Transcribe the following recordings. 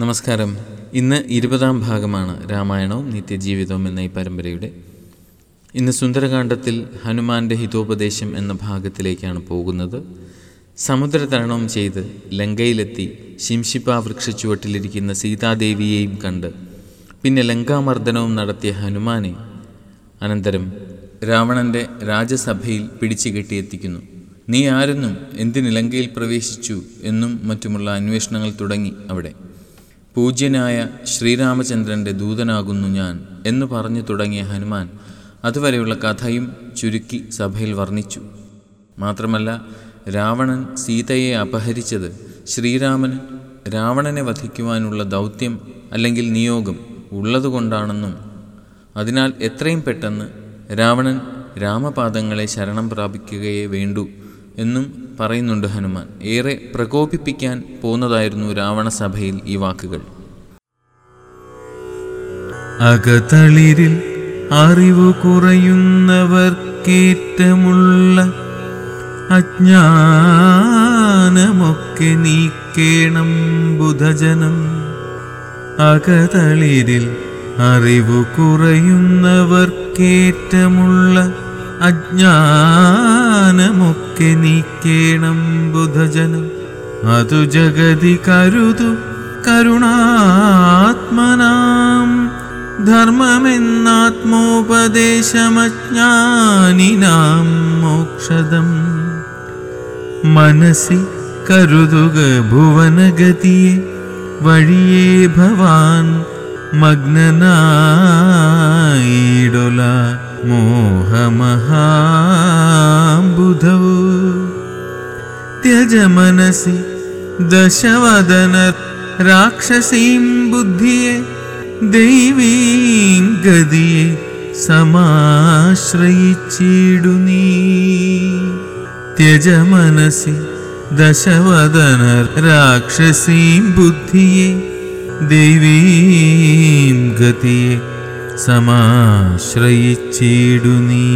നമസ്കാരം. ഇന്ന് ഇരുപതാം ഭാഗമാണ് രാമായണവും നിത്യജീവിതവും എന്ന ഈ പരമ്പരയുടെ. ഇന്ന് സുന്ദരകാന്ഡത്തിൽ ഹനുമാന്റെ ഹിതോപദേശം എന്ന ഭാഗത്തിലേക്കാണ് പോകുന്നത്. സമുദ്രതരണം ചെയ്ത് ലങ്കയിലെത്തി ശിംശിപ്പ വൃക്ഷച്ചുവട്ടിലിരിക്കുന്ന സീതാദേവിയെയും കണ്ട് പിന്നെ ലങ്കാമർദ്ദനവും നടത്തിയ ഹനുമാനെ അനന്തരം രാവണന്റെ രാജസഭയിൽ പിടിച്ചു കെട്ടിയെത്തിക്കുന്നു. നീ ആരെന്നും എന്തിന് ലങ്കയിൽ പ്രവേശിച്ചു? എന്നും മറ്റുമുള്ള അന്വേഷണങ്ങൾ തുടങ്ങി അവിടെ. പൂജ്യനായ ശ്രീരാമചന്ദ്രന്റെ ദൂതനാകുന്നു ഞാൻ എന്ന് പറഞ്ഞു തുടങ്ങിയ ഹനുമാൻ അതുവരെയുള്ള കഥയും ചുരുക്കി സഭയിൽ വർണിച്ചു. മാത്രമല്ല രാവണൻ സീതയെ അപഹരിച്ചത് ശ്രീരാമന് രാവണനെ വധിക്കുവാനുള്ള ദൗത്യം അല്ലെങ്കിൽ നിയോഗം ഉള്ളതുകൊണ്ടാണെന്നും അതിനാൽ എത്രയും പെട്ടെന്ന് രാവണൻ രാമപാദങ്ങളെ ശരണം പ്രാപിക്കുകയേ വേണ്ടൂ എന്നും പറയുന്നുണ്ട് ഹനുമാൻ. ഏറെ പ്രകോപിപ്പിക്കാൻ പോന്നതായിരുന്നു രാവണസഭയിൽ ഈ വാക്കുകൾ. അകതളിരിൽ അറിവു കുറയുന്നവർക്കേറ്റമുള്ള അജ്ഞാനമൊക്കെ നീക്കേണം ബുധജനം. അകതളിരിൽ അറിവു കുറയുന്നവർക്കേറ്റമുള്ള അജ്ഞാനമൊക്കെ നീക്കേണം ബുധജനം. അതു ജഗതി കരുതു കരുണാത്മനാം धर्ममिन्नात्मोपदेशमज्ञानिनां मोक्षदम् मनसि करुदुगभुवनगति वडिये भवान् मग्नना ऐडोला मोहमहाबुधौ त्यज मनसि दशवदन राक्षसीं बुद्धिये ദൈവീം ഗതിയെ സമാശ്രയിച്ചിടു നീ ത്യജ മനസ്സി ദശവദന രാക്ഷസീം ബുദ്ധിയെ ദൈവീം ഗതിയെ സമാശ്രയിച്ചിടു നീ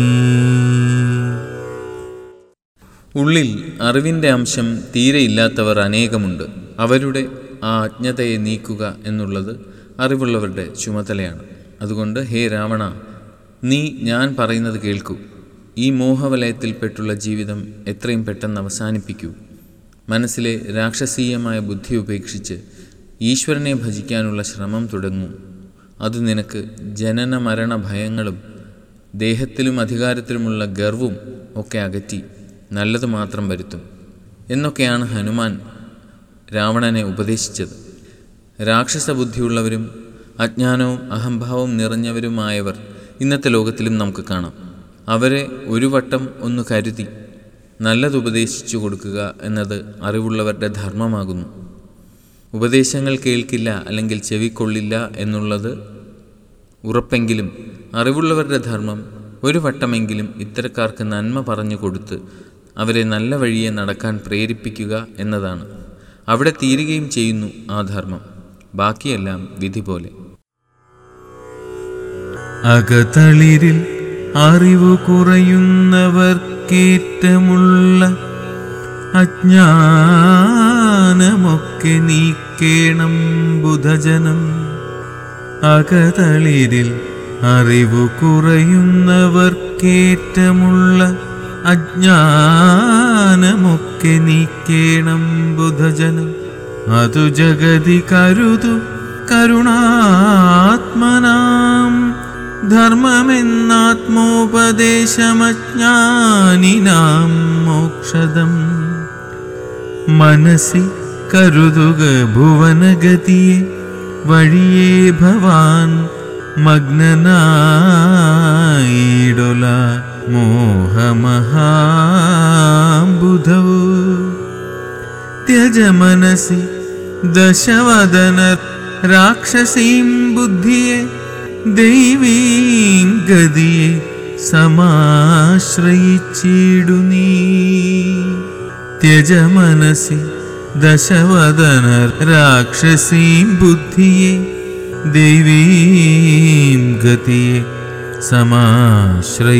ഉള്ളിൽ അറിവിന്റെ അംശം തീരെ ഇല്ലാത്തവർ അനേകമുണ്ട്. അവരുടെ ആ അജ്ഞതയെ നീക്കുക എന്നുള്ളത് അറിവുള്ളവരുടെ ചുമതലയാണ്. അതുകൊണ്ട് ഹേ രാവണ നീ ഞാൻ പറയുന്നത് കേൾക്കൂ. ഈ മോഹവലയത്തിൽപ്പെട്ടുള്ള ജീവിതം എത്രയും പെട്ടെന്ന് അവസാനിപ്പിക്കൂ. മനസ്സിലെ രാക്ഷസീയമായ ബുദ്ധി ഉപേക്ഷിച്ച് ഈശ്വരനെ ഭജിക്കാനുള്ള ശ്രമം തുടങ്ങൂ. അത് നിനക്ക് ജനന മരണ ഭയങ്ങളും ദേഹത്തിലും അധികാരത്തിലുമുള്ള ഗർവും ഒക്കെ അകറ്റി നല്ലത് മാത്രം വരുത്തും. എന്നൊക്കെയാണ് ഹനുമാൻ രാവണനെ ഉപദേശിച്ചത്. രാക്ഷസ ബുദ്ധിയുള്ളവരും അജ്ഞാനവും അഹംഭാവവും നിറഞ്ഞവരുമായവർ ഇന്നത്തെ ലോകത്തിലും നമുക്ക് കാണാം. അവരെ ഒരു വട്ടം ഒന്ന് കരുതി നല്ലത് ഉപദേശിച്ചു കൊടുക്കുക എന്നത് അറിവുള്ളവരുടെ ധർമ്മമാകുന്നു. ഉപദേശങ്ങൾ കേൾക്കില്ല അല്ലെങ്കിൽ ചെവിക്കൊള്ളില്ല എന്നുള്ളത് ഉറപ്പെങ്കിലും അറിവുള്ളവരുടെ ധർമ്മം ഒരു വട്ടമെങ്കിലും ഇത്തരക്കാർക്ക് നന്മ പറഞ്ഞു കൊടുത്ത് അവരെ നല്ല വഴിയെ നടക്കാൻ പ്രേരിപ്പിക്കുക എന്നതാണ്. അവിടെ തീരുകയും ചെയ്യുന്നു ആ ധർമ്മം. ബാക്കിയെല്ലാം വിധി പോലെ. അകതളിരിൽ അറിവു കുറയുന്നവർക്കേറ്റമുള്ള അജ്ഞാനമൊക്കെ നീക്കേണം ബുധജനം. അകതളിരിൽ അറിവു കുറയുന്നവർക്കേറ്റമുള്ള അജ്ഞാനമൊക്കെ നീക്കേണം ബുധജനം. अतु जगदि करुतु करुणात्मनां धर्ममिन्नात्मोपदेशमज्ञानिनां मोक्षदम्। मनसि करुदुगभुवनगति वळिये भवान् मग्नना मोहमहाम्बुधौ। त्यज मनसि दशवदनर्थ राक्षसीं बुद्धिये देवीं गदिये समाश्रयिचीडुनी त्यज मनसि दशवदन राक्षसीं बुद्धिये देवीं गतिये समाश्रयिचीडुनी